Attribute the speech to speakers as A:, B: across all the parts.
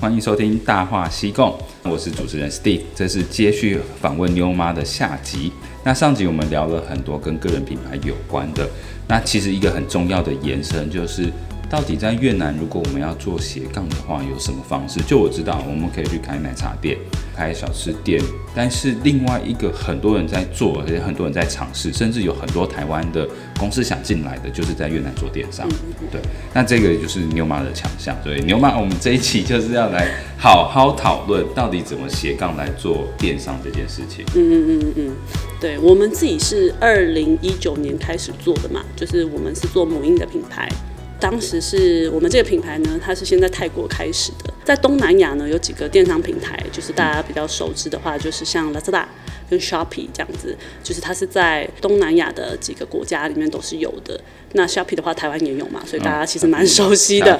A: 欢迎收听《大话西贡》，我是主持人 Steve，这是接续访问妞妈的下集。那上集我们聊了很多跟个人品牌有关的，那其实一个很重要的延伸就是。到底在越南，如果我们要做斜杠的话，有什么方式？就我知道，我们可以去开奶茶店、开小吃店，但是另外一个很多人在做，而且很多人在尝试，甚至有很多台湾的公司想进来的，就是在越南做电商。对，那这个就是牛妈的强项。所以牛妈，我们这一期就是要来好好讨论，到底怎么斜杠来做电商这件事情。
B: 嗯嗯嗯嗯，对，我们自己是二零一九年开始做的嘛，就是我们是做母婴的品牌。当时是我们这个品牌呢，它是先在泰国开始的，在东南亚呢有几个电商平台，就是大家比较熟知的话，就是像 Lazada 跟 Shopee 这样子，就是它是在东南亚的几个国家里面都是有的。那 Shopee 的话，台湾也有嘛，所以大家其实蛮熟悉的。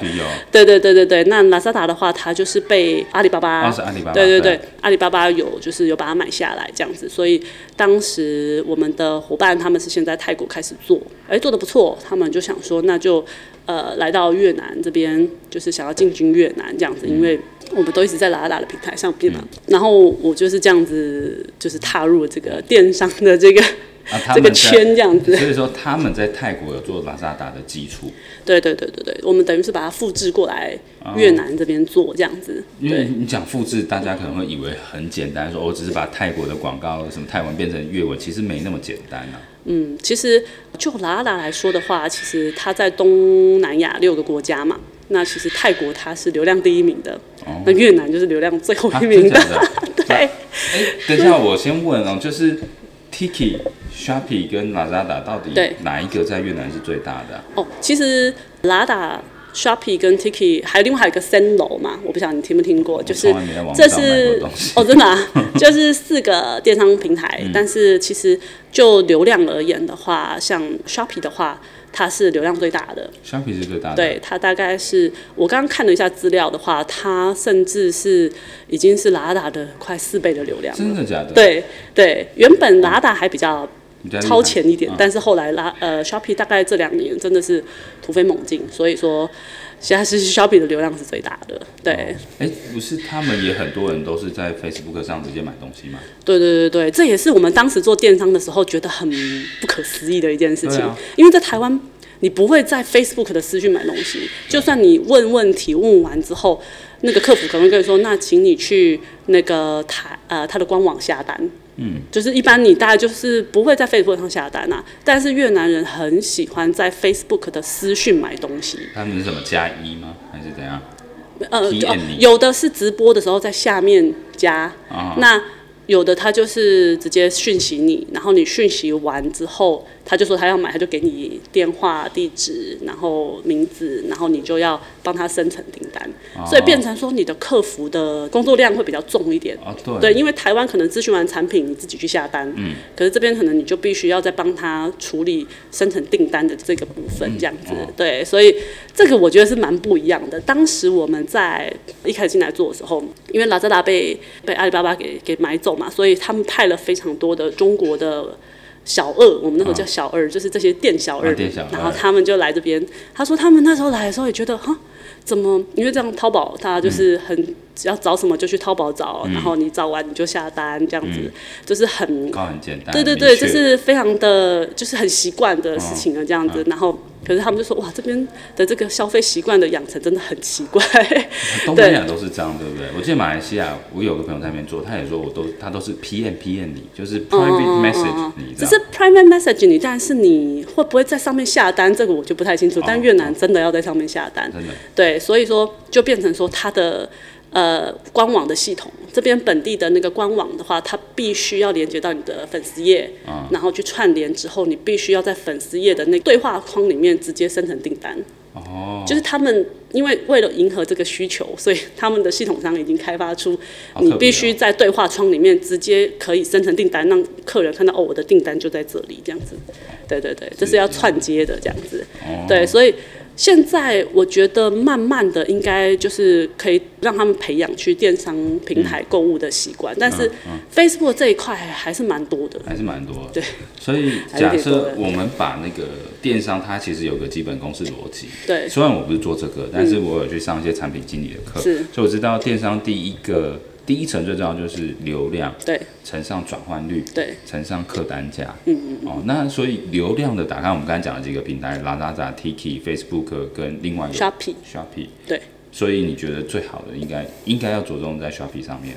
B: 对对对对对。那 Lazada 的话，它就是被阿里巴巴，
A: 哦、阿里巴巴，
B: 对对对，阿里巴巴有就是有把它买下来这样子，所以当时我们的伙伴他们是先在泰国开始做，哎，做的不错，他们就想说那就。呃，来到越南这边，就是想要进军越南这样子，因为我们都一直在拉拉的平台上边嘛。然后我就是这样子，就是踏入这个电商的这个、啊、这个圈这样子。
A: 所以说他们在泰国有做拉萨达的基础。
B: 对对对对对，我们等于是把它复制过来越南这边做这样子。
A: 因为你讲复制，大家可能会以为很简单，说我只是把泰国的广告什么泰文变成越文，其实没那么简单啊。
B: 嗯，其实就拉拉来说的话，其实它在东南亚六个国家嘛，那其实泰国它是流量第一名的，哦、那越南就是流量最后一名的。啊、的对。哎，
A: 等一下，我先问哦，就是 Tiki、Shopee 跟 Lazada 到底哪一个在越南是最大的、啊？
B: 哦，其实 Lazada。Shopee 跟 Tiki 还有另外还有一个 Senlo 嘛，我不晓得你听没听过，就是这是哦，真的、啊，就是四个电商平台，嗯、但是其实就流量而言的话，像 Shopee 的话，它是流量最大的。
A: Shopee 是最大的，
B: 对，它大概是我刚刚看了一下资料的话，它甚至是已经是 Lazada 的快四倍的流量。
A: 真的假的？
B: 对对，原本 Lazada 还比较。超前一点，嗯、但是后来拉呃，Shopee 大概这两年真的是突飞猛进，所以说现在是 Shopee 的流量是最大的。对，哎、
A: 不是他们也很多人都是在 Facebook 上直接买东西吗？
B: 对对对对，这也是我们当时做电商的时候觉得很不可思议的一件事情，啊、因为在台湾你不会在 Facebook 的私讯买东西，就算你问问题问完之后，那个客服可能会跟你说，那请你去那个台呃他的官网下单。嗯，就是一般你大概就是不会在 Facebook 上下单啊，但是越南人很喜欢在 Facebook 的私讯买东西。
A: 他们是什么加一吗？还是怎样？
B: 呃，有的是直播的时候在下面加，哦、那有的他就是直接讯息你，然后你讯息完之后。他就说他要买，他就给你电话、地址，然后名字，然后你就要帮他生成订单，哦、所以变成说你的客服的工作量会比较重一点。
A: 哦、对，
B: 对，因为台湾可能咨询完产品你自己去下单，嗯，可是这边可能你就必须要再帮他处理生成订单的这个部分，这样子。嗯哦、对，所以这个我觉得是蛮不一样的。当时我们在一开始进来做的时候，因为 Lazada 被被阿里巴巴给给买走嘛，所以他们派了非常多的中国的。小二，我们那时候叫小二，哦、就是这些店小二，小二，然后他们就来这边。他说他们那时候来的时候也觉得，哈，怎么？因为这样淘宝，他就是很。嗯要找什么就去淘宝找，嗯、然后你找完你就下单，这样子、嗯、就是很
A: 很简单。
B: 对对对，就是非常的，就是很习惯的事情了，这样子。哦、然后，可是他们就说，哇，这边的这个消费习惯的养成真的很奇怪。
A: 东南亚都是这样，对不对？我记得马来西亚，我有个朋友在那边做，他也说，我都他都是 PM PM 你，就是 private message 你，
B: 只是 private message 你，但是你会不会在上面下单，这个我就不太清楚。哦、但越南真的要在上面下单，真的。对，所以说就变成说他的。呃，官网的系统这边本地的那个官网的话，它必须要连接到你的粉丝页，嗯、然后去串联之后，你必须要在粉丝页的那对话框里面直接生成订单。哦，就是他们因为为了迎合这个需求，所以他们的系统上已经开发出，你必须在对话窗里面直接可以生成订单，让客人看到哦，我的订单就在这里，这样子。对对对，这是要串接的这样子。哦、对，所以。现在我觉得慢慢的应该就是可以让他们培养去电商平台购物的习惯，嗯、但是 Facebook 这一块还是蛮多的，
A: 还是蛮多的。
B: 对，
A: 所以假设我们把那个电商，它其实有个基本公式逻辑。对，虽然我不是做这个，但是我有去上一些产品经理的课，所以我知道电商第一个。第一层最重要就是流量，对，乘上转换率，对，乘上客单价，嗯嗯，哦，那所以流量的打开，我们刚才讲的几个平台，Lazada、Tiki、Facebook 跟另外一个 Shopee，Shopee，对，所以你觉得最好的应该应该要着重在 Shopee 上面？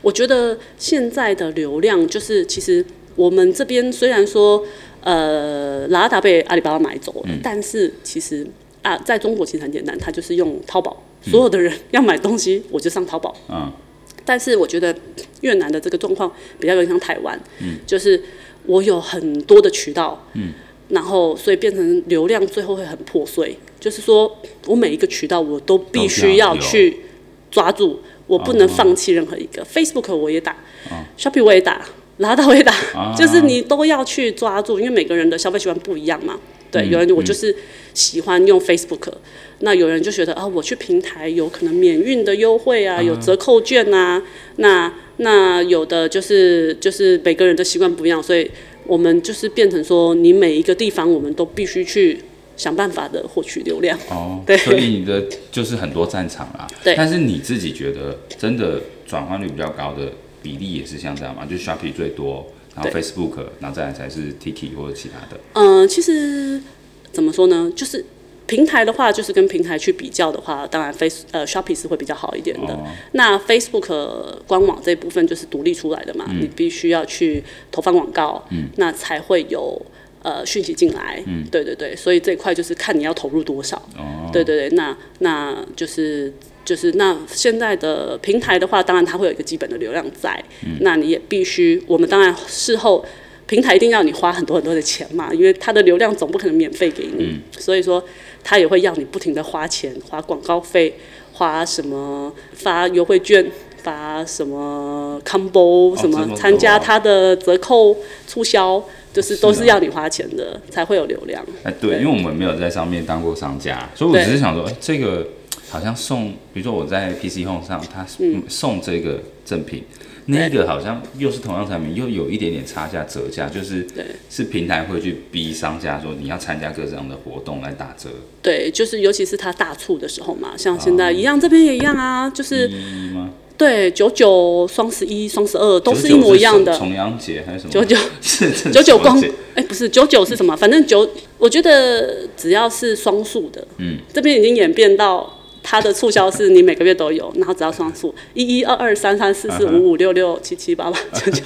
B: 我觉得现在的流量就是，其实我们这边虽然说，呃，Lazada 被阿里巴巴买走了，嗯，但是其实啊，在中国其实很简单，它就是用淘宝，所有的人 要买东西，我就上淘宝，嗯。但是我觉得越南的这个状况比较有点像台湾，嗯，就是我有很多的渠道，嗯，然后所以变成流量最后会很破碎，就是说我每一个渠道我都必须要去抓住，我不能放弃任何一个。Facebook 我也打，Shopping 我也打，拉到我也打，就是你都要去抓住，因为每个人的消费习惯不一样嘛。对，有人我就是喜欢用 Facebook。那有人就觉得啊，我去平台有可能免运的优惠啊，有折扣券啊。嗯、那那有的就是就是每个人的习惯不一样，所以我们就是变成说，你每一个地方我们都必须去想办法的获取流量。哦，对，
A: 所以你的就是很多战场啊。对。但是你自己觉得真的转换率比较高的比例也是像这样吗？就是 Shopee 最多，然后 Facebook，然后再来才是 Tiki 或者其他的。
B: 嗯、呃，其实怎么说呢，就是。平台的话，就是跟平台去比较的话，当然 Face 呃 Shopee 是会比较好一点的。Oh. 那 Facebook 官网这一部分就是独立出来的嘛，嗯、你必须要去投放广告，嗯、那才会有呃讯息进来。嗯、对对对，所以这一块就是看你要投入多少。Oh. 对对对，那那就是就是那现在的平台的话，当然它会有一个基本的流量在，嗯、那你也必须，我们当然事后。平台一定要你花很多很多的钱嘛，因为它的流量总不可能免费给你，嗯、所以说它也会要你不停的花钱，花广告费，花什么发优惠券，发什么 combo 什么参加他的折扣促销，就是都是要你花钱的，才会有流量。
A: 哎，对，对因为我们没有在上面当过商家，所以我只是想说，哎，这个好像送，比如说我在 PC Home 上，他送这个赠品。那个好像又是同样产品，又有一点点差价折价，就是是平台会去逼商家说你要参加各种的活动来打折。
B: 对，就是尤其是它大促的时候嘛，像现在一样，这边也一样啊，就是对九九、双十一、双十二都是一模一样的。
A: 重阳节还是什么？
B: 九九是九九光哎，不是九九是什么？反正九，我觉得只要是双数的，嗯，这边已经演变到。它的促销是你每个月都有，然后只要双数一一二二三三四四五五六六七七八八九九，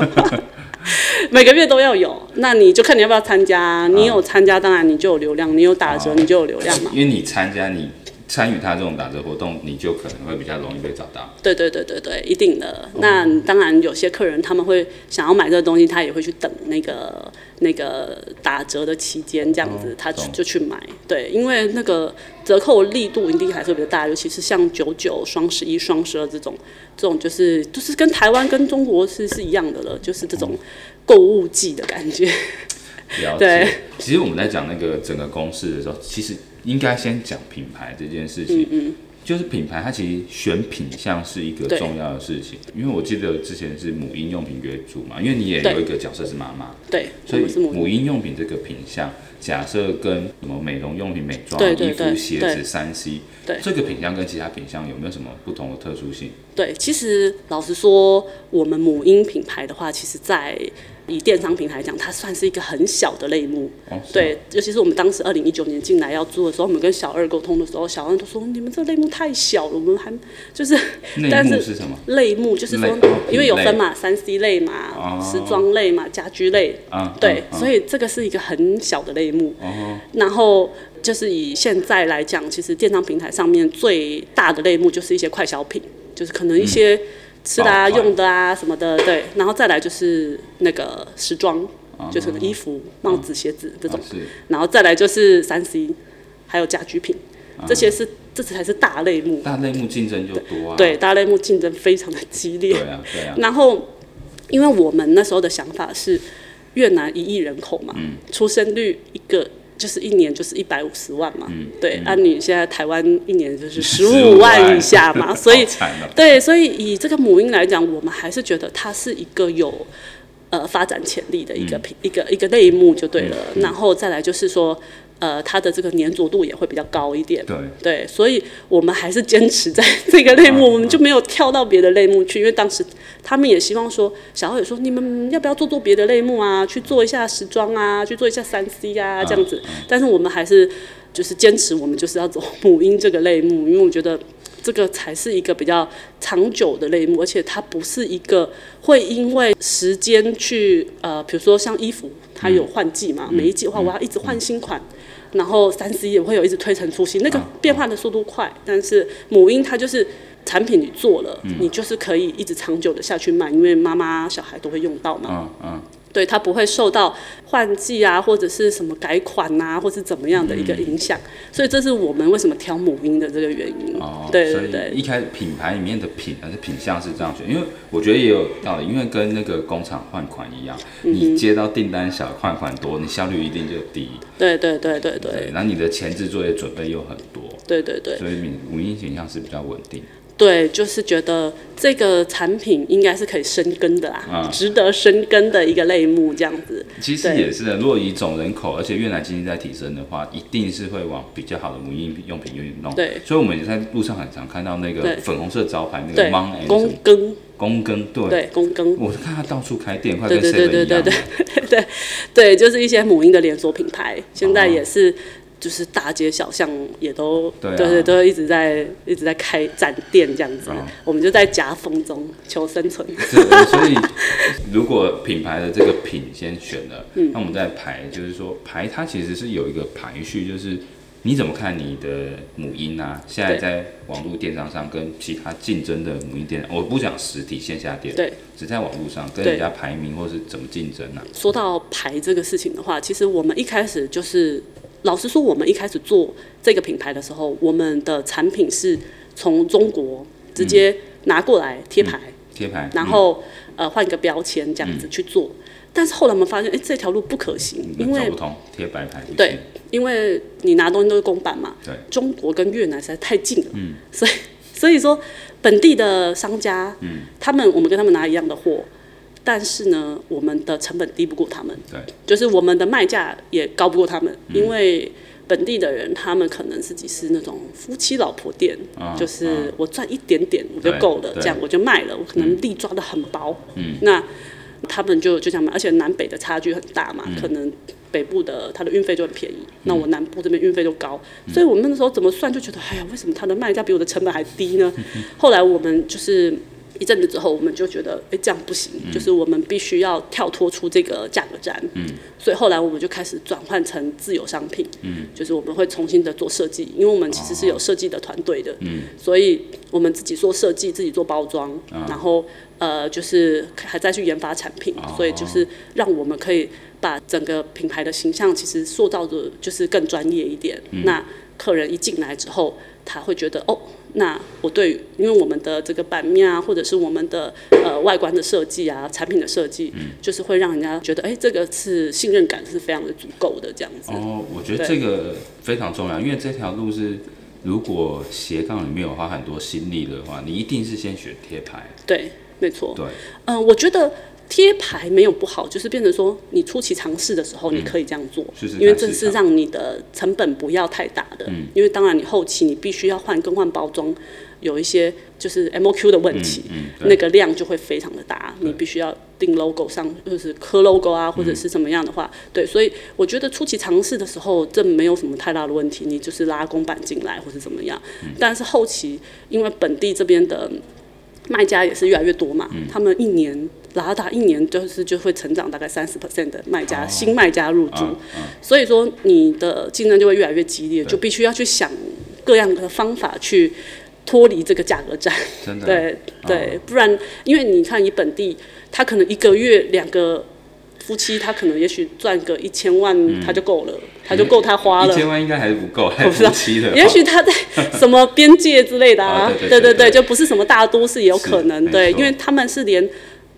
B: 每个月都要有。那你就看你要不要参加，你有参加，当然你就有流量，你有打折，你就有流量嘛。
A: 因为你参加，你参与他这种打折活动，你就可能会比较容易被找到。
B: 对对对对对，一定的。那当然有些客人他们会想要买这个东西，他也会去等那个。那个打折的期间，这样子他就去买，对，因为那个折扣力度一定还是比较大，尤其是像九九、双十一、双十二这种，这种就是就是跟台湾跟中国是是一样的了，就是这种购物季的感觉。
A: 了解。对，其实我们在讲那个整个公式的时候，其实应该先讲品牌这件事情。嗯嗯。就是品牌，它其实选品项是一个重要的事情，因为我记得之前是母婴用品为主嘛，因为你也有一个角色是妈妈，
B: 对，
A: 所以母婴用品这个品项，假设跟什么美容用品、美妆、衣服、鞋子、三 C，对，这个品相跟其他品相有没有什么不同的特殊性？
B: 对，其实老实说，我们母婴品牌的话，其实在。以电商平台来讲，它算是一个很小的类目。哦、对，尤其是我们当时二零一九年进来要做的时候，我们跟小二沟通的时候，小二都说你们这类目太小了，我们还就是。但是什么？类目就是说，因为有分嘛，三 C 类嘛，哦、时装类嘛，家居类。啊、对，啊、所以这个是一个很小的类目。哦、然后就是以现在来讲，其实电商平台上面最大的类目就是一些快消品，就是可能一些。嗯吃的啊，用的啊，什么的，对，然后再来就是那个时装，就是衣服、帽子、鞋子这种，然后再来就是三 C，还有家居品，这些是这才是大类目。
A: 大类目竞争就多啊。
B: 对，大类目竞争非常的激烈。
A: 对啊，对啊。
B: 然后，因为我们那时候的想法是，越南一亿人口嘛，出生率一个就是一年就是一百五十万嘛，
A: 嗯
B: 对，啊、你现在台湾一年就是十五万。以下嘛，所以对，所以以这个母婴来讲，我们还是觉得它是一个有呃发展潜力的一个品、嗯、一个一个类目就对了，然后再来就是说。呃，它的这个粘着度也会比较高一点。
A: 对
B: 对，所以我们还是坚持在这个类目，啊、我们就没有跳到别的类目去，因为当时他们也希望说，小豪也说，你们要不要做做别的类目啊？去做一下时装啊，去做一下三 C 啊，这样子。但是我们还是就是坚持，我们就是要走母婴这个类目，因为我觉得这个才是一个比较长久的类目，而且它不是一个会因为时间去呃，比如说像衣服，它有换季嘛，嗯、每一季的话我要一直换新款。然后三 C 也会有一直推陈出新，那个变化的速度快，啊、但是母婴它就是产品你做了，嗯、你就是可以一直长久的下去卖，因为妈妈小孩都会用到嘛。嗯嗯。啊对，它不会受到换季啊，或者是什么改款啊，或是怎么样的一个影响，嗯、所以这是我们为什么挑母婴的这个原因。哦，对对对。
A: 一开始品牌里面的品还是品相是这样选，因为我觉得也有道理，因为跟那个工厂换款一样，嗯、你接到订单小，换款多，你效率一定就低。
B: 对对对对对。
A: 对，然后你的前置作业准备又很多。
B: 对对对。
A: 所以母婴形象是比较稳定。
B: 对，就是觉得这个产品应该是可以深耕的啦，嗯、值得深耕的一个类目这样子。
A: 其实也是的，如果以总人口，而且越南经济在提升的话，一定是会往比较好的母婴用品运弄。
B: 对，
A: 所以我们也在路上很常看到那个粉红色招牌那个 Mom and
B: 公耕，
A: 公耕，对，
B: 对，公耕。
A: 我看他到处开店，快跟
B: seven 一样。对对对对对对对，对，就是一些母婴的连锁品牌，现在也是。就是大街小巷也都对、啊、对，都一直在一直在开展店这样子，啊、我们就在夹缝中求生存。
A: 所以如果品牌的这个品先选了，嗯、那我们再排，就是说排它其实是有一个排序，就是你怎么看你的母婴啊？现在在网络电商上跟其他竞争的母婴店，我不讲实体线下店，对，只在网络上跟人家排名或是怎么竞争呢、啊？
B: 说到排这个事情的话，其实我们一开始就是。老实说，我们一开始做这个品牌的时候，我们的产品是从中国直接拿过来贴牌，
A: 贴牌，
B: 然后呃换一个标签这样子去做。但是后来我们发现，哎，这条路不可行，因
A: 为不通，贴白牌。
B: 对，因为你拿东西都是公版嘛，
A: 对，
B: 中国跟越南实在太近了，嗯，所以所以说本地的商家，嗯，他们我们跟他们拿一样的货。但是呢，我们的成本低不过他们，对，就是我们的卖价也高不过他们，嗯、因为本地的人他们可能自己是那种夫妻老婆店，啊、就是我赚一点点我就够了，这样我就卖了，我可能地抓的很薄，嗯，那他们就就这样卖，而且南北的差距很大嘛，嗯、可能北部的它的运费就很便宜，嗯、那我南部这边运费就高，嗯、所以我们那时候怎么算就觉得，哎呀，为什么它的卖价比我的成本还低呢？嗯、后来我们就是。一阵子之后，我们就觉得，哎，这样不行，嗯、就是我们必须要跳脱出这个价格战。嗯，所以后来我们就开始转换成自有商品。嗯，就是我们会重新的做设计，因为我们其实是有设计的团队的。嗯，所以我们自己做设计，自己做包装，嗯、然后呃，就是还在去研发产品，嗯、所以就是让我们可以把整个品牌的形象其实塑造的，就是更专业一点。嗯、那客人一进来之后，他会觉得哦。那我对，因为我们的这个版面啊，或者是我们的呃外观的设计啊，产品的设计，嗯，就是会让人家觉得，哎，这个是信任感是非常的足够的这样子。
A: 哦，我觉得这个非常重要，因为这条路是如果斜杠里面有花很多心力的话，你一定是先选贴牌。
B: 对，没错。
A: 对，
B: 嗯、呃，我觉得。贴牌没有不好，就是变成说你初期尝试的时候，你可以这样做，嗯、因为这是让你的成本不要太大的。嗯、因为当然你后期你必须要换更换包装，有一些就是 MOQ 的问题，那个量就会非常的大，你必须要定 logo 上就是刻 logo 啊，或者是怎么样的话，嗯、对，所以我觉得初期尝试的时候，这没有什么太大的问题，你就是拉公版进来或者怎么样。嗯、但是后期因为本地这边的卖家也是越来越多嘛，嗯、他们一年。拉达一年就是就会成长大概三十 percent 的卖家、oh, 新卖家入驻，oh, oh. 所以说你的竞争就会越来越激烈，就必须要去想各样的方法去脱离这个价格战。真的，对对，oh. 不然因为你看你本地，他可能一个月两个夫妻，他可能也许赚个一千万他就够了，嗯、他就够他花了。
A: 一千万应该还是不够，还是夫妻的。
B: 也许他在什么边界之类的啊，对对对，就不是什么大都市也有可能，对，因为他们是连。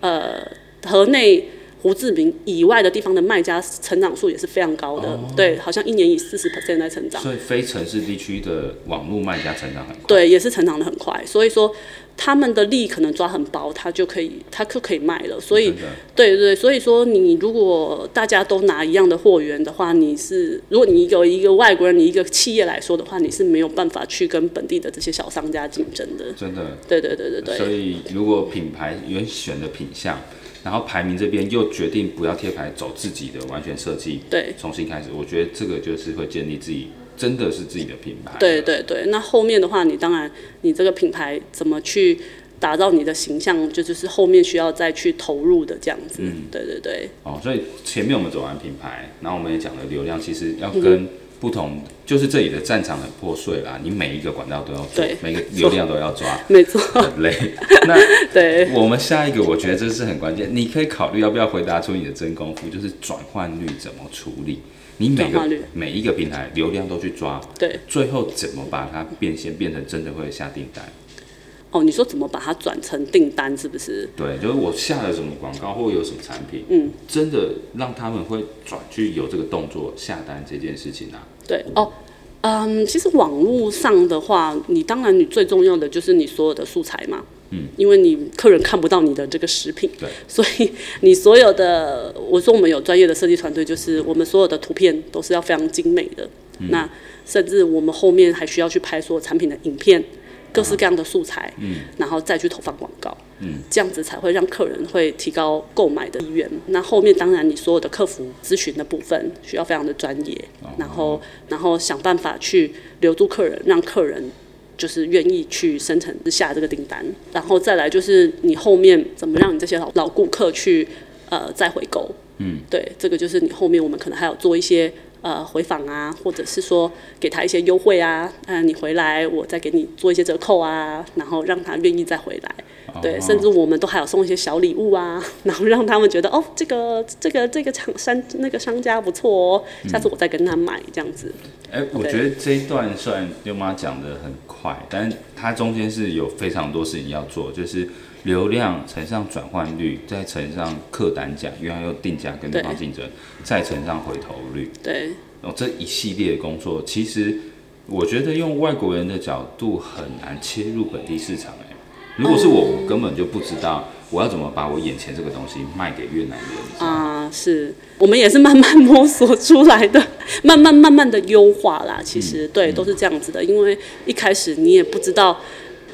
B: 呃，河内胡志明以外的地方的卖家成长数也是非常高的，哦、对，好像一年以四十 percent 在成长。
A: 所以非城市地区的网络卖家成长很快。
B: 对，也是成长的很快。所以说他们的利可能抓很薄，他就可以，他就可以卖了。所以，对，对对，所以说你如果大家都拿一样的货源的话，你是如果你有一个外国人，你一个企业来说的话，你是没有办法去跟本地的这些小商家竞争的。
A: 真的。
B: 对对对对对。
A: 所以如果品牌原选的品项。然后排名这边又决定不要贴牌，走自己的完全设计，
B: 对，
A: 重新开始。我觉得这个就是会建立自己真的是自己的品牌。
B: 对对对，那后面的话，你当然你这个品牌怎么去打造你的形象，就就是后面需要再去投入的这样子。嗯，对对对。
A: 哦，所以前面我们走完品牌，然后我们也讲了流量，其实要跟、嗯。不同就是这里的战场很破碎啦，你每一个管道都要做，对每个流量都要抓，
B: 没错，
A: 很累。那对，我们下一个我觉得这是很关键，你可以考虑要不要回答出你的真功夫，就是转换率怎么处理？你每个每一个平台流量都去抓，
B: 对，
A: 最后怎么把它变现变成真的会下订单？
B: 哦，你说怎么把它转成订单，是不是？
A: 对，就是我下了什么广告或有什么产品，嗯，真的让他们会转去有这个动作下单这件事情啊。
B: 对哦，嗯，其实网络上的话，你当然你最重要的就是你所有的素材嘛，嗯，因为你客人看不到你的这个食品，
A: 对，
B: 所以你所有的，我说我们有专业的设计团队，就是我们所有的图片都是要非常精美的，嗯，那甚至我们后面还需要去拍所有产品的影片。各式各样的素材，嗯，然后再去投放广告，嗯，这样子才会让客人会提高购买的意愿。那后面当然你所有的客服咨询的部分需要非常的专业，哦、然后然后想办法去留住客人，让客人就是愿意去生成下这个订单。然后再来就是你后面怎么让你这些老老顾客去呃再回购，嗯，对，这个就是你后面我们可能还要做一些。呃，回访啊，或者是说给他一些优惠啊，嗯、呃，你回来我再给你做一些折扣啊，然后让他愿意再回来，哦、对，甚至我们都还有送一些小礼物啊，然后让他们觉得哦，这个这个这个厂商那个商家不错哦，下次我再跟他买这样子。
A: 哎、嗯，我觉得这一段虽然优妈讲的很快，但是它中间是有非常多事情要做，就是。流量乘上转换率，再乘上客单价，因为还有定价跟对。方竞争，再乘上回头率。
B: 对，
A: 然后这一系列的工作，其实我觉得用外国人的角度很难切入本地市场。哎，如果是我，我根本就不知道我要怎么把我眼前这个东西卖给越南人。
B: 啊、呃，是我们也是慢慢摸索出来的，慢慢慢慢的优化啦。其实、嗯、对，都是这样子的，因为一开始你也不知道。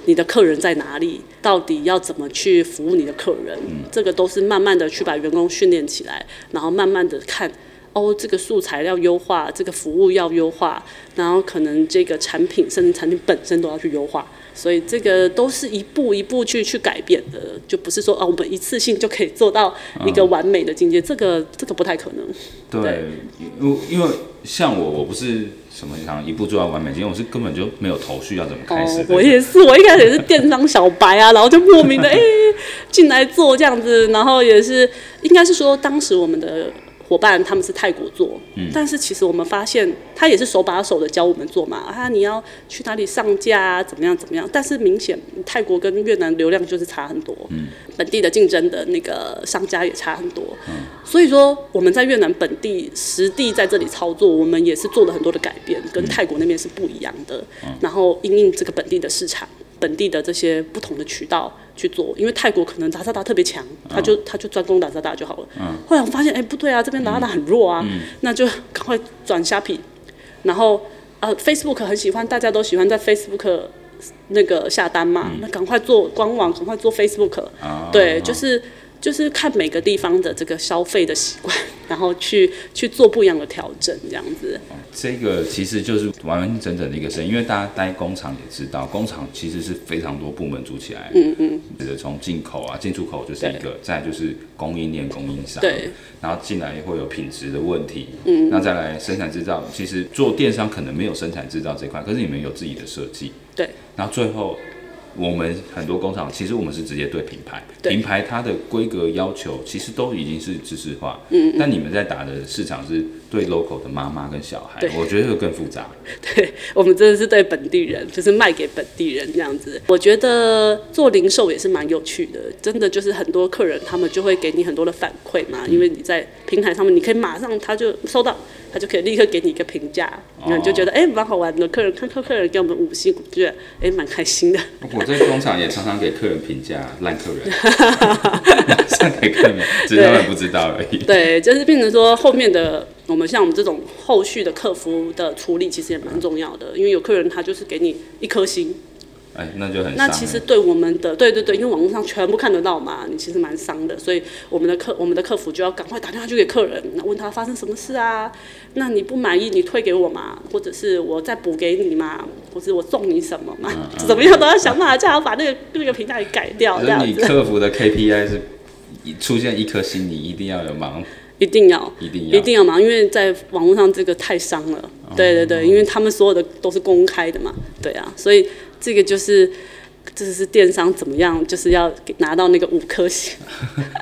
B: 你的客人在哪里？到底要怎么去服务你的客人？嗯，这个都是慢慢的去把员工训练起来，然后慢慢的看，哦，这个素材要优化，这个服务要优化，然后可能这个产品甚至产品本身都要去优化，所以这个都是一步一步去去改变的，就不是说啊，我们一次性就可以做到一个完美的境界，嗯，这个这个不太可能。
A: 对，因因为像我，我不是。什么想一步做到完美？因为我是根本就没有头绪，要怎么开始？
B: 哦，我也是，我一开始也是电商小白啊，然后就莫名的哎进来做这样子，然后也是应该是说当时我们的。伙伴他们是泰国做，嗯，但是其实我们发现他也是手把手的教我们做嘛，啊，你要去哪里上架啊，怎么样怎么样？但是明显泰国跟越南流量就是差很多，嗯，本地的竞争的那个商家也差很多，嗯，所以说我们在越南本地实地在这里操作，我们也是做了很多的改变，跟泰国那边是不一样的，嗯，然后因应这个本地的市场。本地的这些不同的渠道去做，因为泰国可能达萨达特别强，他就他就专攻达萨达就好了。嗯。后来我发现，哎、欸，不对啊，这边达萨达很弱啊，嗯、那就赶快转虾皮，然后呃，Facebook 很喜欢，大家都喜欢在 Facebook 那个下单嘛，嗯、那赶快做官网，赶快做 Facebook。啊。对，就是。就是看每个地方的这个消费的习惯，然后去去做不一样的调整，这样子。
A: 这个其实就是完完整整的一个生意，因为大家待工厂也知道，工厂其实是非常多部门组起来。嗯嗯。从进口啊、进出口就是一个，再就是供应链、供应商。对。然后进来会有品质的问题。嗯。那再来生产制造，其实做电商可能没有生产制造这块，可是你们有自己的设计。对。然后最后。我们很多工厂，其实我们是直接对品牌，品牌它的规格要求其实都已经是知识化，嗯，嗯，但你们在打的市场是对 local 的妈妈跟小孩，我觉得会更复杂。
B: 对，我们真的是对本地人，就是卖给本地人这样子。我觉得做零售也是蛮有趣的，真的就是很多客人他们就会给你很多的反馈嘛，嗯、因为你在平台上面，你可以马上他就收到。他就可以立刻给你一个评价，然后你就觉得哎蛮、欸、好玩的。客人看客客人给我们五星，我觉得哎蛮开心的。
A: 我在工厂也常常给客人评价烂客人 上给客人，只是他们不知道而已。
B: 对，就是变成说后面的我们像我们这种后续的客服的处理，其实也蛮重要的，因为有客人他就是给你一颗星。
A: 哎，那就很伤。
B: 那其实对我们的，对对对，因为网络上全部看得到嘛，你其实蛮伤的，所以我们的客我们的客服就要赶快打电话去给客人，问他发生什么事啊？那你不满意，你退给我嘛，或者是我再补给你嘛，或者我送你什么嘛？嗯嗯、怎么样都要想办法，叫他把那个那个评价给改掉。这样子。
A: 你客服的 KPI 是出现一颗星，你一定要有忙。
B: 一定要，
A: 一定要，
B: 一定要忙，因为在网络上这个太伤了。嗯、对对对，因为他们所有的都是公开的嘛，对啊，所以。这个就是，这是电商怎么样，就是要拿到那个五颗星，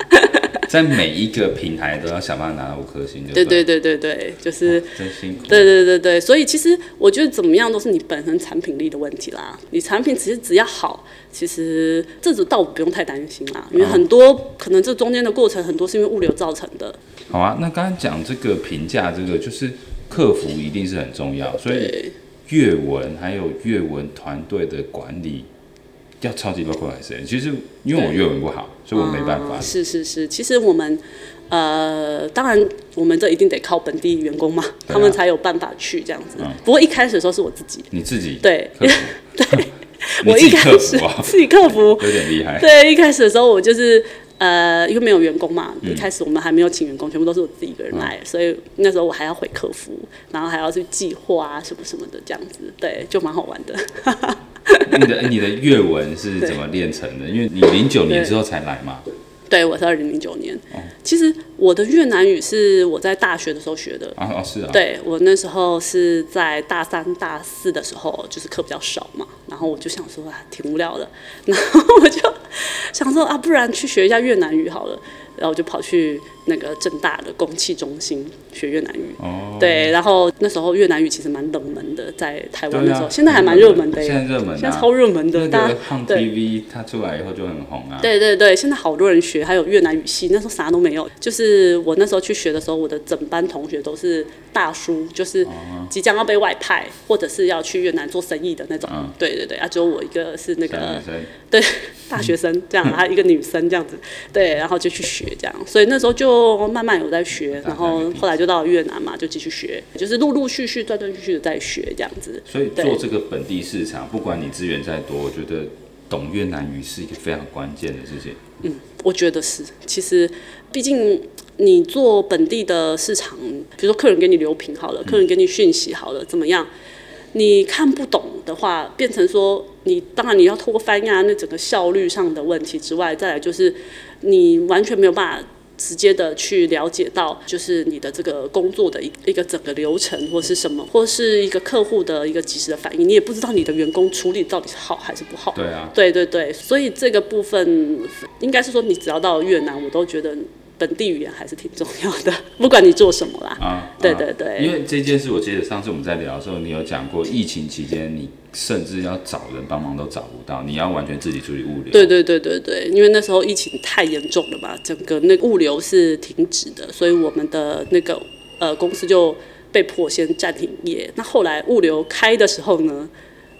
A: 在每一个平台都要想办法拿到五颗星。
B: 对对对对对，就是
A: 真辛苦。
B: 对对对对，所以其实我觉得怎么样都是你本身产品力的问题啦。你产品其实只要好，其实这种倒不用太担心啦，因为很多可能这中间的过程很多是因为物流造成的。
A: 好啊，那刚刚讲这个评价，这个就是客服一定是很重要，所以。阅文还有阅文团队的管理要超级包括哪些？其实因为我阅文不好，所以我没办法。
B: 是是是，其实我们呃，当然我们这一定得靠本地员工嘛，他们才有办法去这样子。不过一开始的时候是我自己，
A: 你自己
B: 对 对，我一开始自己克服
A: 有点厉害。
B: 对，一开始的时候我就是。呃，因为没有员工嘛，一开始我们还没有请员工，全部都是我自己一个人来，嗯、所以那时候我还要回客服，然后还要去计划啊，什么什么的这样子，对，就蛮好玩的。
A: 你的你的粤文是怎么练成的？因为你零九年之后才来嘛。
B: 对，我是二零零九年。哦、其实我的越南语是我在大学的时候学的。
A: 啊哦，是啊。
B: 对，我那时候是在大三、大四的时候，就是课比较少嘛，然后我就想说啊，挺无聊的，然后我就想说啊，不然去学一下越南语好了。然后我就跑去那个正大的公器中心学越南语，哦、对，然后那时候越南语其实蛮冷门的，在台湾的时候，啊、现在还蛮热门的，
A: 现在热门、啊，
B: 现在超热门的。
A: 那个 Hang TV 它出来以后就很红啊。
B: 对对对，现在好多人学，还有越南语系，那时候啥都没有，就是我那时候去学的时候，我的整班同学都是大叔，就是即将要被外派，或者是要去越南做生意的那种。嗯、对对对，啊，只有我一个是那个，对，大学生这样，还有一个女生这样子，对，然后就去学。这样，所以那时候就慢慢有在学，然后后来就到越南嘛，就继续学，就是陆陆续续、断断续续的在学这样子。
A: 所以做这个本地市场，不管你资源再多，我觉得懂越南语是一个非常关键的事情。
B: 嗯，我觉得是。其实，毕竟你做本地的市场，比如说客人给你留评好了，客人给你讯息好了，怎么样？你看不懂的话，变成说你当然你要透过翻译啊，那整个效率上的问题之外，再来就是你完全没有办法直接的去了解到，就是你的这个工作的一一个整个流程或是什么，或是一个客户的一个及时的反应，你也不知道你的员工处理到底是好还是不好。
A: 对啊，
B: 对对对，所以这个部分应该是说，你只要到越南，我都觉得。本地语言还是挺重要的，不管你做什么啦。啊，对对对。
A: 因为这件事，我记得上次我们在聊的时候，你有讲过，疫情期间你甚至要找人帮忙都找不到，你要完全自己处理物流。
B: 对对对对对，因为那时候疫情太严重了嘛，整个那物流是停止的，所以我们的那个呃公司就被迫先暂停业。那后来物流开的时候呢，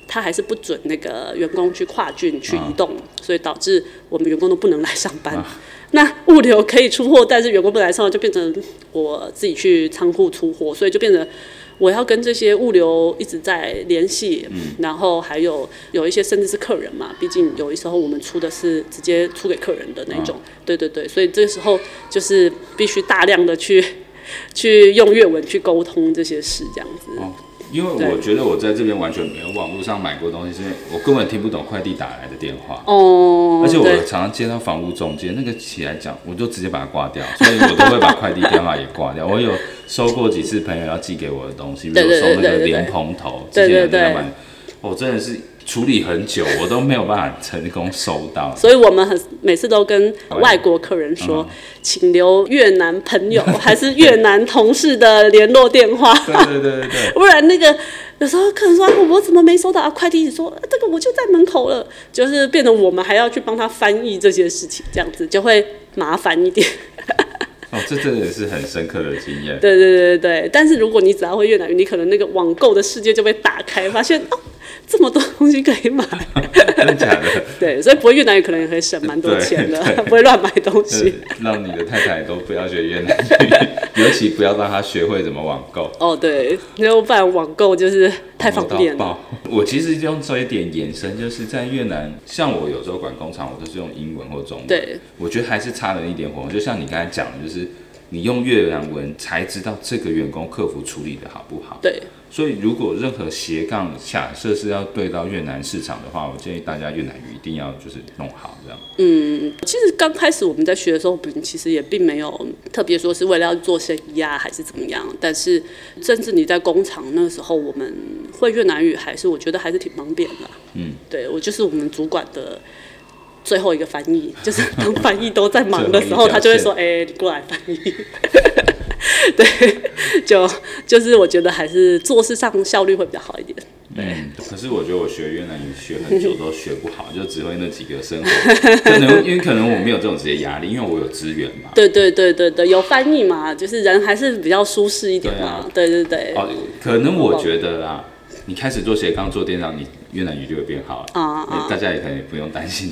B: 他还是不准那个员工去跨郡去移动，啊、所以导致我们员工都不能来上班。啊那物流可以出货，但是员工不来上，就变成我自己去仓库出货，所以就变成我要跟这些物流一直在联系，嗯、然后还有有一些甚至是客人嘛，毕竟有一时候我们出的是直接出给客人的那种，哦、对对对，所以这时候就是必须大量的去去用粤文去沟通这些事，这样子。哦
A: 因为我觉得我在这边完全没有网络上买过东西，是因为我根本听不懂快递打来的电话。哦。而且我常常接到房屋中介，那个起来讲，我就直接把它挂掉，所以我都会把快递电话也挂掉。我有收过几次朋友要寄给我的东西，比如说那个莲蓬头，之前有人在买，我真的是处理很久，我都没有办法成功收到。
B: 所以我们很每次都跟外国客人说，嗯、请留越南朋友还是越南同事的联络电话。
A: 对对对对对，
B: 不然那个有时候客人说我怎么没收到啊？快递说这个我就在门口了，就是变得我们还要去帮他翻译这些事情，这样子就会麻烦一点。
A: 哦，这真的是很深刻的经验。
B: 对对对对，但是如果你只要会越南语，你可能那个网购的世界就被打开，发现哦。这么多东西可以买，
A: 真的假的？
B: 对，所以不会越南语可能也可以省蛮多钱的，不会乱买东西。
A: 让你的太太都不要学越南语，尤其不要让她学会怎么网购。
B: 哦，对，因为不然网购就是太方便了。
A: 我其实用这一点延伸，就是在越南，像我有时候管工厂，我都是用英文或中文。
B: 对，
A: 我觉得还是差了一点火候。就像你刚才讲的，就是你用越南文才知道这个员工客服处理的好不好。
B: 对。
A: 所以，如果任何斜杠假设是要对到越南市场的话，我建议大家越南语一定要就是弄好这样。
B: 嗯，其实刚开始我们在学的时候，我们其实也并没有特别说是为了要做生意啊，还是怎么样。但是，甚至你在工厂那个时候，我们会越南语，还是我觉得还是挺方便的。嗯，对，我就是我们主管的最后一个翻译，就是 当翻译都在忙的时候，他就会说：“哎、欸，你过来翻译。”对，就就是我觉得还是做事上效率会比较好一点。
A: 嗯，可是我觉得我学越南语学很久都学不好，就只会那几个生活，可能因为可能我没有这种职业压力，因为我有资源嘛。
B: 对对对对对，有翻译嘛，就是人还是比较舒适一点嘛。对，啊、对对对。哦，
A: 可能我觉得啦。你开始做斜杠做电商，你越南语就会变好了啊、uh, uh. 大家也可以不用担心。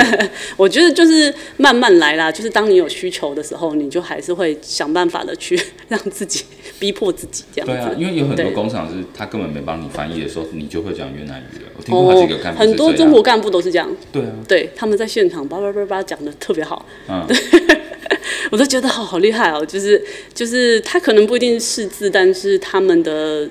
B: 我觉得就是慢慢来啦，就是当你有需求的时候，你就还是会想办法的去让自己逼迫自己这样子。对
A: 啊，因为有很多工厂是他根本没帮你翻译的时候，你就会讲越南语了。我听过好几个干部、oh,
B: 很多中国干部都是这样。
A: 对啊，
B: 对，他们在现场叭叭叭叭讲的特别好。嗯，对，我都觉得好好厉害哦。就是就是他可能不一定识字，但是他们的。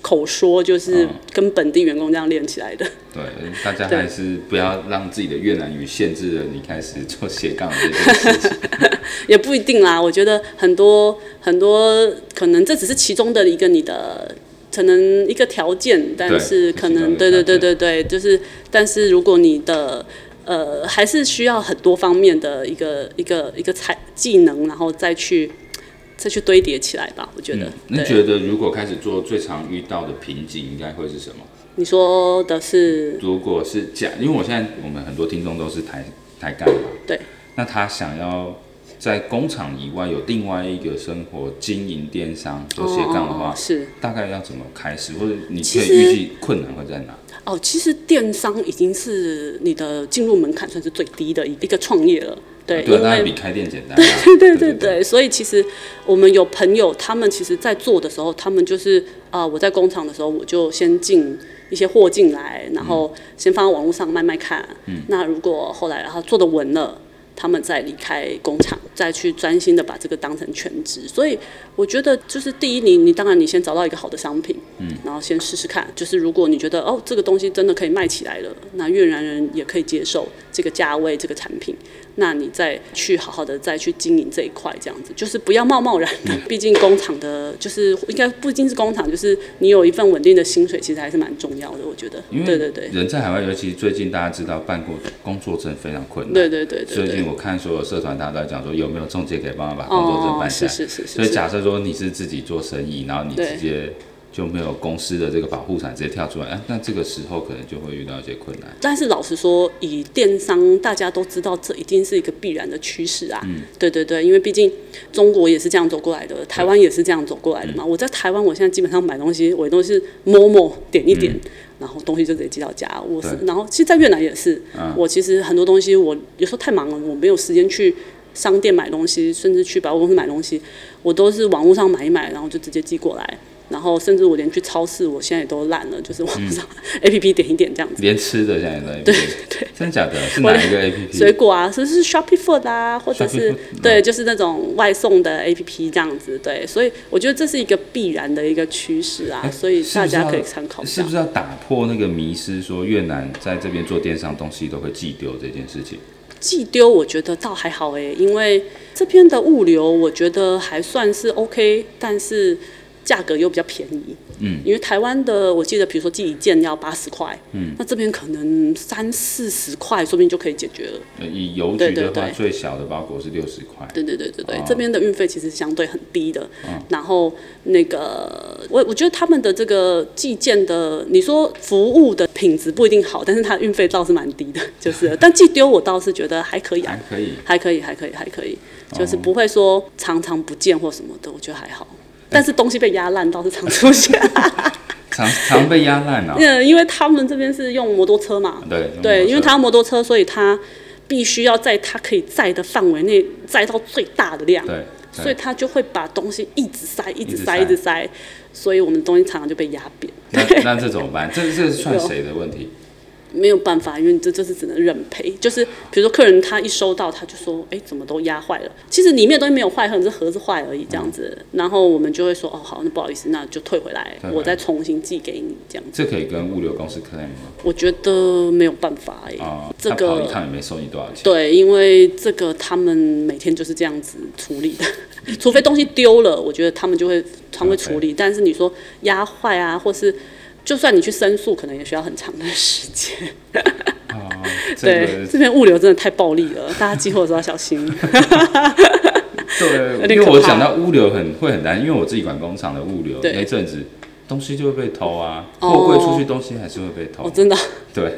B: 口说就是跟本地员工这样练起来的。
A: 对，大家还是不要让自己的越南语限制了你开始做斜杠这件事情。
B: 也不一定啦，我觉得很多很多可能这只是其中的一个你的可能一个条件，但是可能对对对对对，就是但是如果你的呃还是需要很多方面的一个一个一个才技能，然后再去。再去堆叠起来吧，我觉得。嗯、
A: 你觉得如果开始做，最常遇到的瓶颈应该会是什么？
B: 你说的是？
A: 如果是假，因为我现在我们很多听众都是台台干嘛，
B: 对。
A: 那他想要在工厂以外有另外一个生活，经营电商做斜杠的话，哦、是大概要怎么开始，或者你可以预计困难会在哪？
B: 哦，其实电商已经是你的进入门槛算是最低的一一个创业了。对，
A: 对，因为比开店简单。
B: 对对对对对，所以其实我们有朋友，他们其实在做的时候，他们就是啊、呃，我在工厂的时候，我就先进一些货进来，然后先放到网络上卖卖看。嗯。那如果后来然后做的稳了，他们再离开工厂，再去专心的把这个当成全职。所以我觉得，就是第一，你你当然你先找到一个好的商品，嗯，然后先试试看。就是如果你觉得哦，这个东西真的可以卖起来了，那越南人也可以接受这个价位这个产品。那你再去好好的再去经营这一块，这样子就是不要贸贸然的。毕竟工厂的，就是应该不仅是工厂，就是你有一份稳定的薪水，其实还是蛮重要的。我觉得，对对对。
A: 人在海外，尤其最近大家知道办过工作证非常困难。
B: 对对对对。
A: 最近我看所有社团，大家都在讲说有没有中介可以帮他把工作证办下来。
B: 是是是是。
A: 所以假设说你是自己做生意，然后你直接。就没有公司的这个保护伞直接跳出来，啊，那这个时候可能就会遇到一些困难。
B: 但是老实说，以电商大家都知道，这一定是一个必然的趋势啊。嗯，对对对，因为毕竟中国也是这样走过来的，台湾也是这样走过来的嘛。嗯、我在台湾，我现在基本上买东西，我都是 Momo 点一点，嗯、然后东西就直接寄到家。我是，然后其实，在越南也是，嗯、我其实很多东西，我有时候太忙了，我没有时间去商店买东西，甚至去百货公司买东西，我都是网络上买一买，然后就直接寄过来。然后甚至我连去超市，我现在也都懒了，就是网上 A P P 点一点这样子。
A: 连吃的现在都
B: 对对，
A: 真的假的？是哪一个 A P P？
B: 水果啊，是不是 Shopping Food 啊，或者是对，就是那种外送的 A P P 这样子。对，所以我觉得这是一个必然的一个趋势啊，所以大家可以参考。
A: 是不是要打破那个迷失，说越南在这边做电商东西都会寄丢这件事情？
B: 寄丢我觉得倒还好哎，因为这边的物流我觉得还算是 OK，但是。价格又比较便宜。
A: 嗯，
B: 因为台湾的我记得，比如说寄一件要八十块，嗯，那这边可能三四十块，说不定就可以解决了。
A: 以邮局的话，最小的包裹是六十块。
B: 对对对对对，哦、这边的运费其实相对很低的。嗯、然后那个我我觉得他们的这个寄件的，你说服务的品质不一定好，但是它运费倒是蛮低的，就是。但寄丢我倒是觉得还可以啊，
A: 还可以，
B: 还可以，还可以，还可以，就是不会说常常不见或什么的，我觉得还好。但是东西被压烂倒是常出现，
A: 常常被压烂啊。
B: 嗯，因为他们这边是用摩托车嘛，
A: 对
B: 对，因为他摩托车，所以他必须要在他可以载的范围内载到最大的量，
A: 对，
B: 所以他就会把东西一直塞，一直塞，一直塞，所以我们东西常常就被压扁。
A: 那那这怎么办？这这算谁的问题？
B: 没有办法，因为这这是只能认赔。就是比如说客人他一收到，他就说：“哎，怎么都压坏了？”其实里面东西没有坏，可能是盒子坏而已，这样子。嗯、然后我们就会说：“哦，好，那不好意思，那就退回来，我再重新寄给你。”这样子。
A: 这可以跟物流公司 claim 吗？
B: 我觉得没有办法哎。
A: 哦、
B: 这个
A: 他也没收你多少钱。
B: 对，因为这个他们每天就是这样子处理的，除非东西丢了，我觉得他们就会常会处理。Okay. 但是你说压坏啊，或是就算你去申诉，可能也需要很长的时间。对，这边物流真的太暴力了，大家寄货的时候要小心。
A: 对，因为我想到物流很会很难，因为我自己管工厂的物流，那阵子东西就会被偷啊，货柜出去东西还是会被偷。
B: 真的？
A: 对，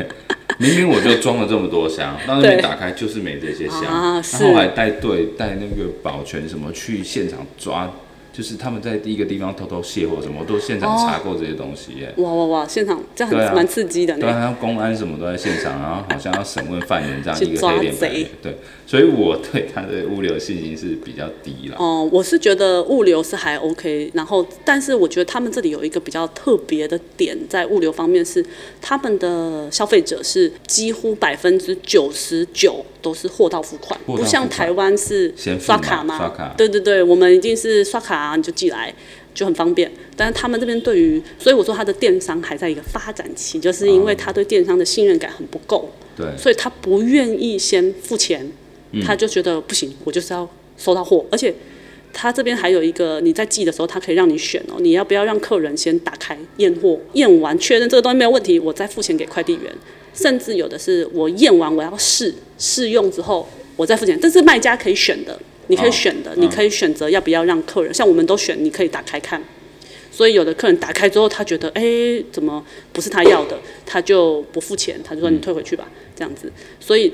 A: 明明我就装了这么多箱，到那边打开就是没这些箱，然后还带队带那个保全什么去现场抓。就是他们在第一个地方偷偷卸货什么，我都现场查过这些东西耶。
B: 哇哇哇！现场这样很蛮刺激的。
A: 对啊，像公安什么都在现场，然后好像要审问犯人这样一个黑脸白脸。对，所以我对他的物流信心是比较低了。
B: 哦，我是觉得物流是还 OK，然后但是我觉得他们这里有一个比较特别的点，在物流方面是他们的消费者是几乎百分之九十九都是货到付款，不像台湾是刷卡吗？
A: 刷卡。
B: 对对对，我们一定是刷卡。啊，你就寄来就很方便，但是他们这边对于，所以我说他的电商还在一个发展期，就是因为他对电商的信任感很不够，
A: 对，
B: 所以他不愿意先付钱，他就觉得不行，我就是要收到货，而且他这边还有一个，你在寄的时候，他可以让你选哦，你要不要让客人先打开验货，验完确认这个东西没有问题，我再付钱给快递员，甚至有的是我验完我要试试用之后我再付钱，这是卖家可以选的。你可以选的，哦、你可以选择要不要让客人，嗯、像我们都选，你可以打开看。所以有的客人打开之后，他觉得哎、欸，怎么不是他要的，他就不付钱，他就说你退回去吧，嗯、这样子。所以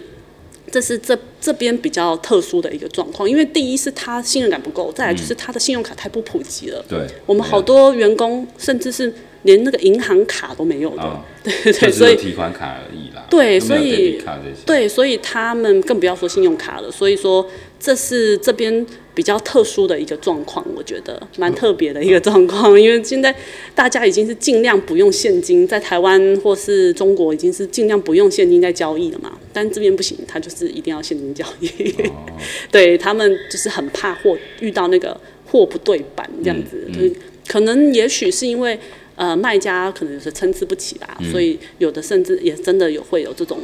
B: 这是这这边比较特殊的一个状况，因为第一是他信任感不够，再来就是他的信用卡太不普及了。
A: 对、嗯，
B: 我们好多员工甚至是。连那个银行卡都没有的，哦、对对对，所以提
A: 款卡而已啦。
B: 对，所以对，所以他们更不要说信用卡了。所以说，这是这边比较特殊的一个状况，我觉得蛮特别的一个状况。因为现在大家已经是尽量不用现金，在台湾或是中国已经是尽量不用现金在交易了嘛。但这边不行，他就是一定要现金交易。哦、对他们就是很怕货遇到那个货不对版这样子，嗯嗯、就是可能也许是因为。呃，卖家可能就是参差不齐吧，嗯、所以有的甚至也真的有会有这种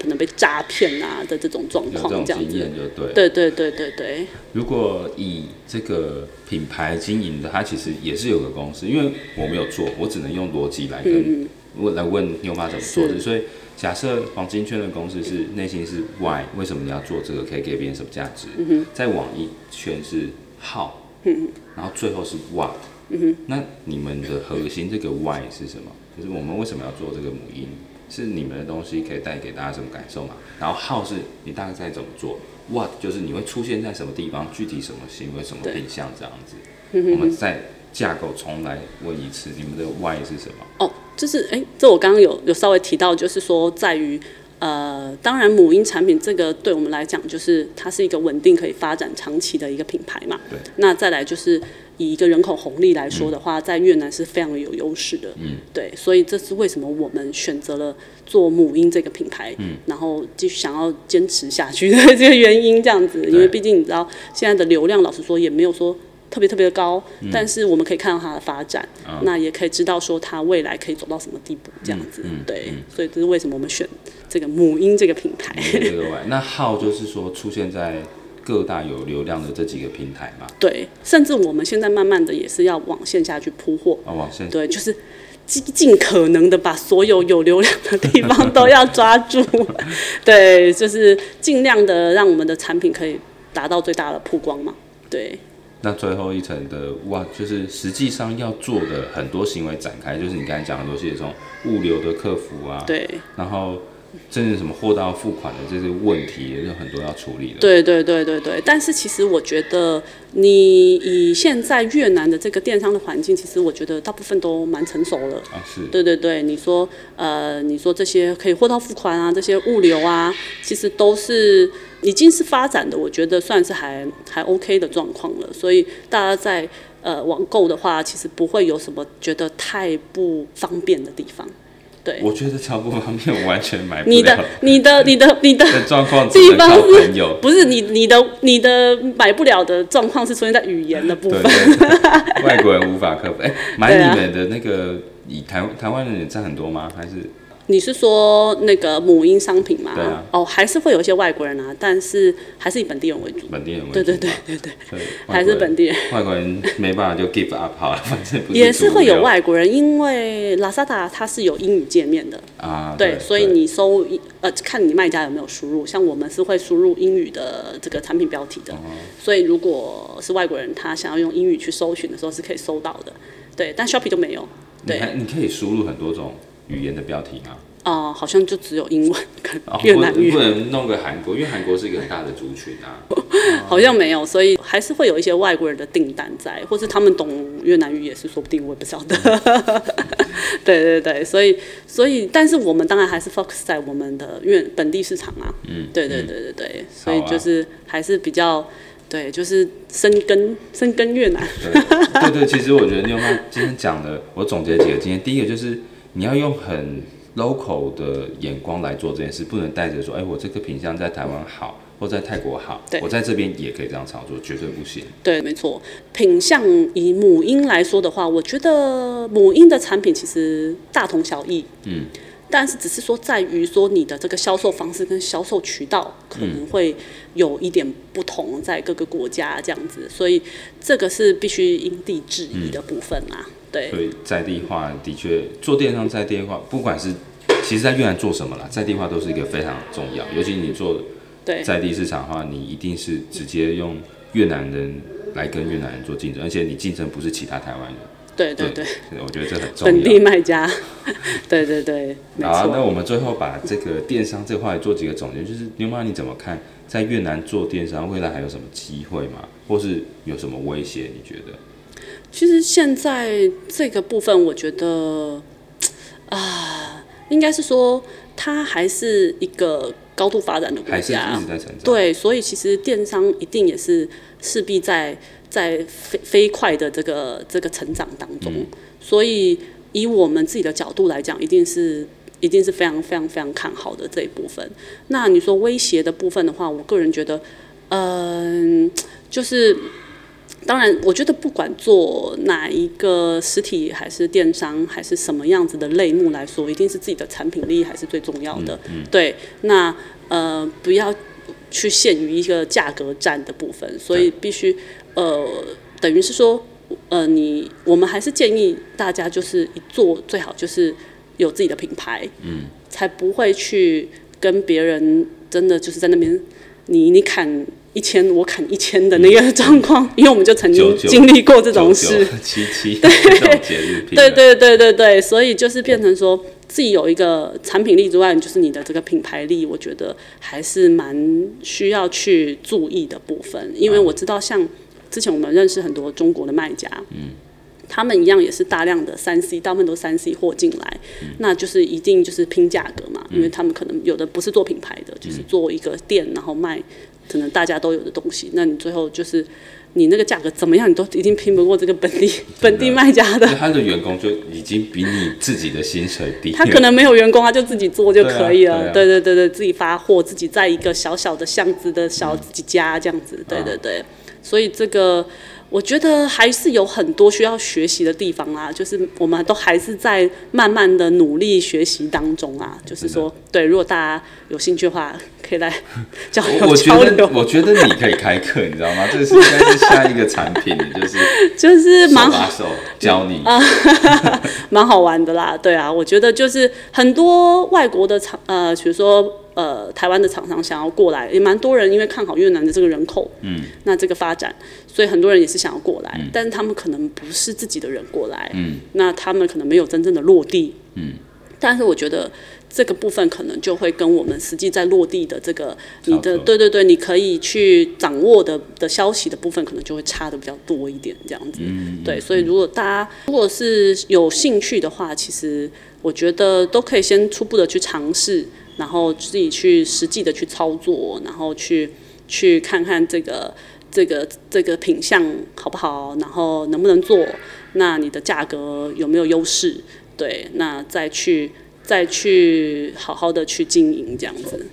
B: 可能被诈骗啊的这种状况，这样子。对对对对对。
A: 如果以这个品牌经营的，它其实也是有个公司，因为我没有做，我只能用逻辑来跟问、嗯、来问牛妈怎么做的。所以假设黄金圈的公司是内心是 why，为什么你要做这个，可以给别人什么价值？嗯、哼在网易圈是 how，、然后最后是 what。那你们的核心这个 why 是什么？就是我们为什么要做这个母婴？是你们的东西可以带给大家什么感受嘛？然后 how 是你大概在怎么做？what 就是你会出现在什么地方？具体什么行为、什么品相这样子？我们再架构重来问一次，你们的 why 是什么？
B: 哦，就是哎、欸，这我刚刚有有稍微提到，就是说在于呃，当然母婴产品这个对我们来讲，就是它是一个稳定可以发展长期的一个品牌嘛。
A: 对，
B: 那再来就是。以一个人口红利来说的话，在越南是非常有优势的。嗯，对，所以这是为什么我们选择了做母婴这个品牌，嗯，然后继续想要坚持下去的这个原因，这样子，因为毕竟你知道现在的流量，老实说也没有说特别特别的高，但是我们可以看到它的发展，那也可以知道说它未来可以走到什么地步，这样子，对，所以这是为什么我们选这个母婴这个品牌。
A: 那号就是说出现在。各大有流量的这几个平台嘛。
B: 对，甚至我们现在慢慢的也是要往线下去铺货。
A: 啊，往线。
B: 对，就是尽尽可能的把所有有流量的地方都要抓住。对，就是尽量的让我们的产品可以达到最大的曝光嘛。对。
A: 那最后一层的哇，就是实际上要做的很多行为展开，就是你刚才讲的都是这种物流的客服啊，
B: 对，
A: 然后真正什么货到付款的这些问题也有很多要处理的。
B: 对对对对对，但是其实我觉得，你以现在越南的这个电商的环境，其实我觉得大部分都蛮成熟了。
A: 啊，是。
B: 对对对，你说呃，你说这些可以货到付款啊，这些物流啊，其实都是。已经是发展的，我觉得算是还还 OK 的状况了。所以大家在呃网购的话，其实不会有什么觉得太不方便的地方。对，
A: 我觉得超不方便，我完全买不了。
B: 你的、你的、你的、你的
A: 状况，
B: 地方是不是你、你的、你的买不了的状况是出现在语言的部分？
A: 外国人无法克服。哎、欸，买你们的那个，以台台湾人也占很多吗？还是？
B: 你是说那个母婴商品吗？
A: 对啊。
B: 哦，还是会有一些外国人啊，但是还是以本地人为主。
A: 本地人为主。
B: 对对对对对。还是本地人。
A: 外国人没办法就 give up 好了，反正。
B: 也是会有外国人，因为 Lazada 它是有英语界面的
A: 啊。
B: 对，所以你搜呃，看你卖家有没有输入，像我们是会输入英语的这个产品标题的。嗯。所以如果是外国人，他想要用英语去搜寻的时候是可以搜到的。对，但 Shopee 就没有。对。
A: 你你可以输入很多种。语言的标题吗？
B: 哦、呃，好像就只有英文跟越南语。
A: 不能弄个韩国，因为韩国是一个很大的族群啊。
B: 好像没有，所以还是会有一些外国人的订单在，或是他们懂越南语也是说不定，我也不晓得。对对对，所以所以，但是我们当然还是 focus 在我们的越本地市场啊。嗯，对对对对对，嗯、所以就是还是比较对，就是深耕深耕越南。
A: 对对对，其实我觉得妞妈今天讲的，我总结几个经验，第一个就是。你要用很 local 的眼光来做这件事，不能带着说，哎、欸，我这个品相在台湾好，或在泰国好，我在这边也可以这样操作，绝对不行。
B: 对，没错。品相以母婴来说的话，我觉得母婴的产品其实大同小异。嗯。但是只是说在于说你的这个销售方式跟销售渠道可能会有一点不同，在各个国家这样子，所以这个是必须因地制宜的部分啦。嗯对，
A: 所以在地化的确做电商，在地化，不管是其实在越南做什么啦，在地化都是一个非常重要。尤其你做在地市场的话，你一定是直接用越南人来跟越南人做竞争，而且你竞争不是其他台湾人。
B: 对对
A: 对，我觉得这很重要。
B: 本地卖家，对对对，
A: 好啊，那我们最后把这个电商这块做几个总结，就是牛妈你怎么看，在越南做电商未来还有什么机会吗？或是有什么威胁？你觉得？
B: 其实现在这个部分，我觉得啊，应该是说它还是一个高度发展的国家，对，所以其实电商一定也是势必在在飞飞快的这个这个成长当中。嗯。所以以我们自己的角度来讲，一定是一定是非常非常非常看好的这一部分。那你说威胁的部分的话，我个人觉得，嗯，就是。当然，我觉得不管做哪一个实体还是电商，还是什么样子的类目来说，一定是自己的产品力还是最重要的。嗯嗯、对，那呃，不要去限于一个价格战的部分，所以必须呃，等于是说，呃，你我们还是建议大家就是一做最好就是有自己的品牌，嗯，才不会去跟别人真的就是在那边你你砍。一千我砍一千的那个状况，因为我们就曾经经历过这种事，
A: 七七
B: 对对对对对对，所以就是变成说自己有一个产品力之外，就是你的这个品牌力，我觉得还是蛮需要去注意的部分。因为我知道，像之前我们认识很多中国的卖家，嗯，他们一样也是大量的三 C，大部分都三 C 货进来，那就是一定就是拼价格嘛，因为他们可能有的不是做品牌的，就是做一个店然后卖。可能大家都有的东西，那你最后就是你那个价格怎么样，你都一定拼不过这个本地 本地卖家的。
A: 他的员工就已经比你自己的薪水低。
B: 他可能没有员工，他就自己做就可以了。对，啊对，啊、对对自己发货，自己在一个小小的巷子的小自己家这样子。对对对，所以这个我觉得还是有很多需要学习的地方啊，就是我们都还是在慢慢的努力学习当中啊。就是说，对，如果大家有兴趣的话，可以来 交流
A: 我觉得，我觉得你可以开课，你知道吗？这是应该是下一个产品，就是
B: 就是蛮
A: 好手教你
B: 啊，蛮好玩的啦。对啊，我觉得就是很多外国的厂，呃，比如说。呃，台湾的厂商想要过来，也蛮多人，因为看好越南的这个人口，嗯，那这个发展，所以很多人也是想要过来，嗯，但是他们可能不是自己的人过来，嗯，那他们可能没有真正的落地，嗯，但是我觉得这个部分可能就会跟我们实际在落地的这个你的，对对对，你可以去掌握的的消息的部分，可能就会差的比较多一点，这样子，嗯，对，所以如果大家如果是有兴趣的话，其实我觉得都可以先初步的去尝试。然后自己去实际的去操作，然后去去看看这个这个这个品相好不好，然后能不能做，那你的价格有没有优势？对，那再去再去好好的去经营这样子。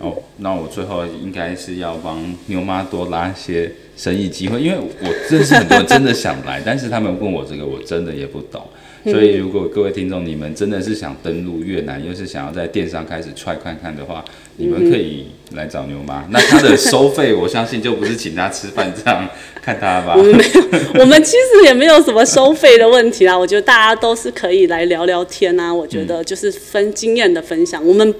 A: 哦，那我最后应该是要帮妞妈多拉一些生意机会，因为我认识很多人真的想来，但是他们问我这个，我真的也不懂。所以，如果各位听众你们真的是想登陆越南，又是想要在电商开始踹看看的话，你们可以来找牛妈。那他的收费，我相信就不是请他吃饭这样看他吧。
B: 我们没有，我们其实也没有什么收费的问题啦。我觉得大家都是可以来聊聊天啊。我觉得就是分经验的分享。我们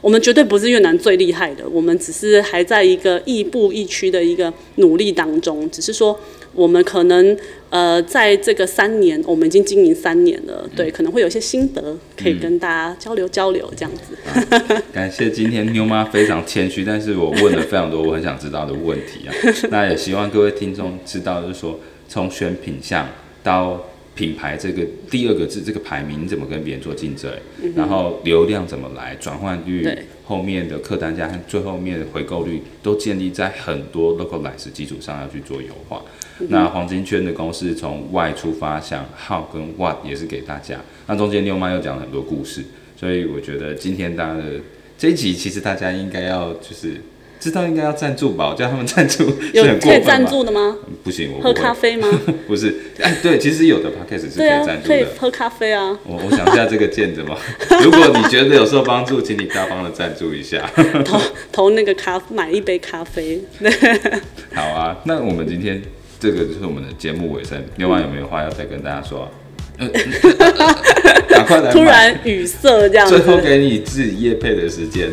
B: 我们绝对不是越南最厉害的，我们只是还在一个亦步亦趋的一个努力当中，只是说。我们可能呃，在这个三年，我们已经经营三年了，嗯、对，可能会有一些心得可以跟大家交流交流，这样子。
A: 啊、感谢今天妞妈非常谦虚，但是我问了非常多我很想知道的问题啊。那也希望各位听众知道，就是说从选品项到品牌这个第二个字这个排名，你怎么跟别人做竞争？嗯、然后流量怎么来，转换率，后面的客单价和最后面的回购率都建立在很多 localize 基础上要去做优化。那黄金圈的公式从 why 出发，想 how 跟 what 也是给大家。那中间六妈又讲了很多故事，所以我觉得今天大家的这一集，其实大家应该要就是知道应该要赞助吧，我叫他们赞助 是很过分可以赞
B: 助的吗？
A: 不行，我
B: 喝咖啡吗？
A: 不是，哎，对，其实有的 podcast 是可以赞助的，
B: 可以喝咖啡啊。
A: 我我想一下这个键怎么，如果你觉得有受帮助，请你大方的赞助一下，
B: 投投那个咖买一杯咖啡。
A: 好啊，那我们今天。这个就是我们的节目尾声，妞妈有没有话要再跟大家说？啊？赶快来！
B: 突然语塞这样子。
A: 最后给你自己夜配的时间。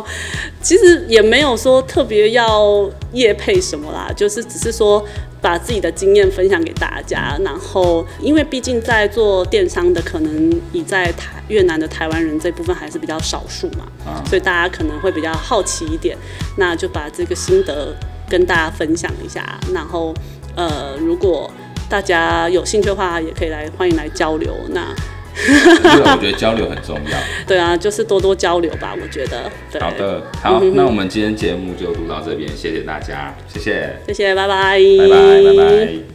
B: 其实也没有说特别要夜配什么啦，就是只是说把自己的经验分享给大家。然后，因为毕竟在做电商的，可能你在台越南的台湾人这部分还是比较少数嘛，啊、所以大家可能会比较好奇一点。那就把这个心得跟大家分享一下，然后。呃，如果大家有兴趣的话，也可以来，欢迎来交流。那
A: 我觉得交流很重要。
B: 对啊，就是多多交流吧，我觉得。对。
A: 好的，好，那我们今天节目就录到这边，谢谢大家，谢谢，
B: 谢谢，拜拜，
A: 拜拜，拜拜。